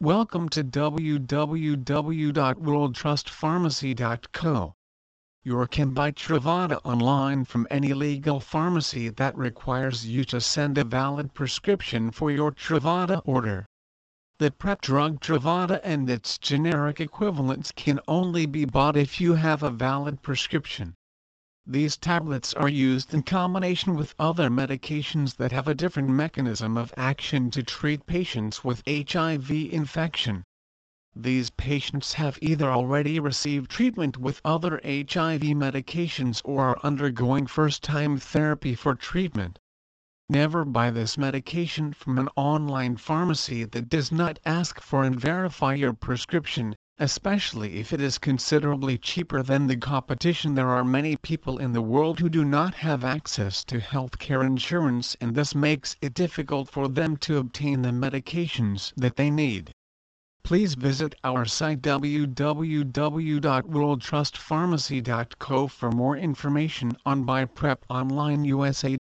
Welcome to www.worldtrustpharmacy.co. You can buy Truvada online from any legal pharmacy that requires you to send a valid prescription for your Truvada order. The PrEP drug Truvada and its generic equivalents can only be bought if you have a valid prescription. These tablets are used in combination with other medications that have a different mechanism of action to treat patients with HIV infection. These patients have either already received treatment with other HIV medications or are undergoing first-time therapy for treatment. Never buy this medication from an online pharmacy that does not ask for and verify your prescription, especially if it is considerably cheaper than the competition. There are many people in the world who do not have access to healthcare insurance and this makes it difficult for them to obtain the medications that they need. Please visit our site www.worldtrustpharmacy.co for more information on Buy Prep Online USA.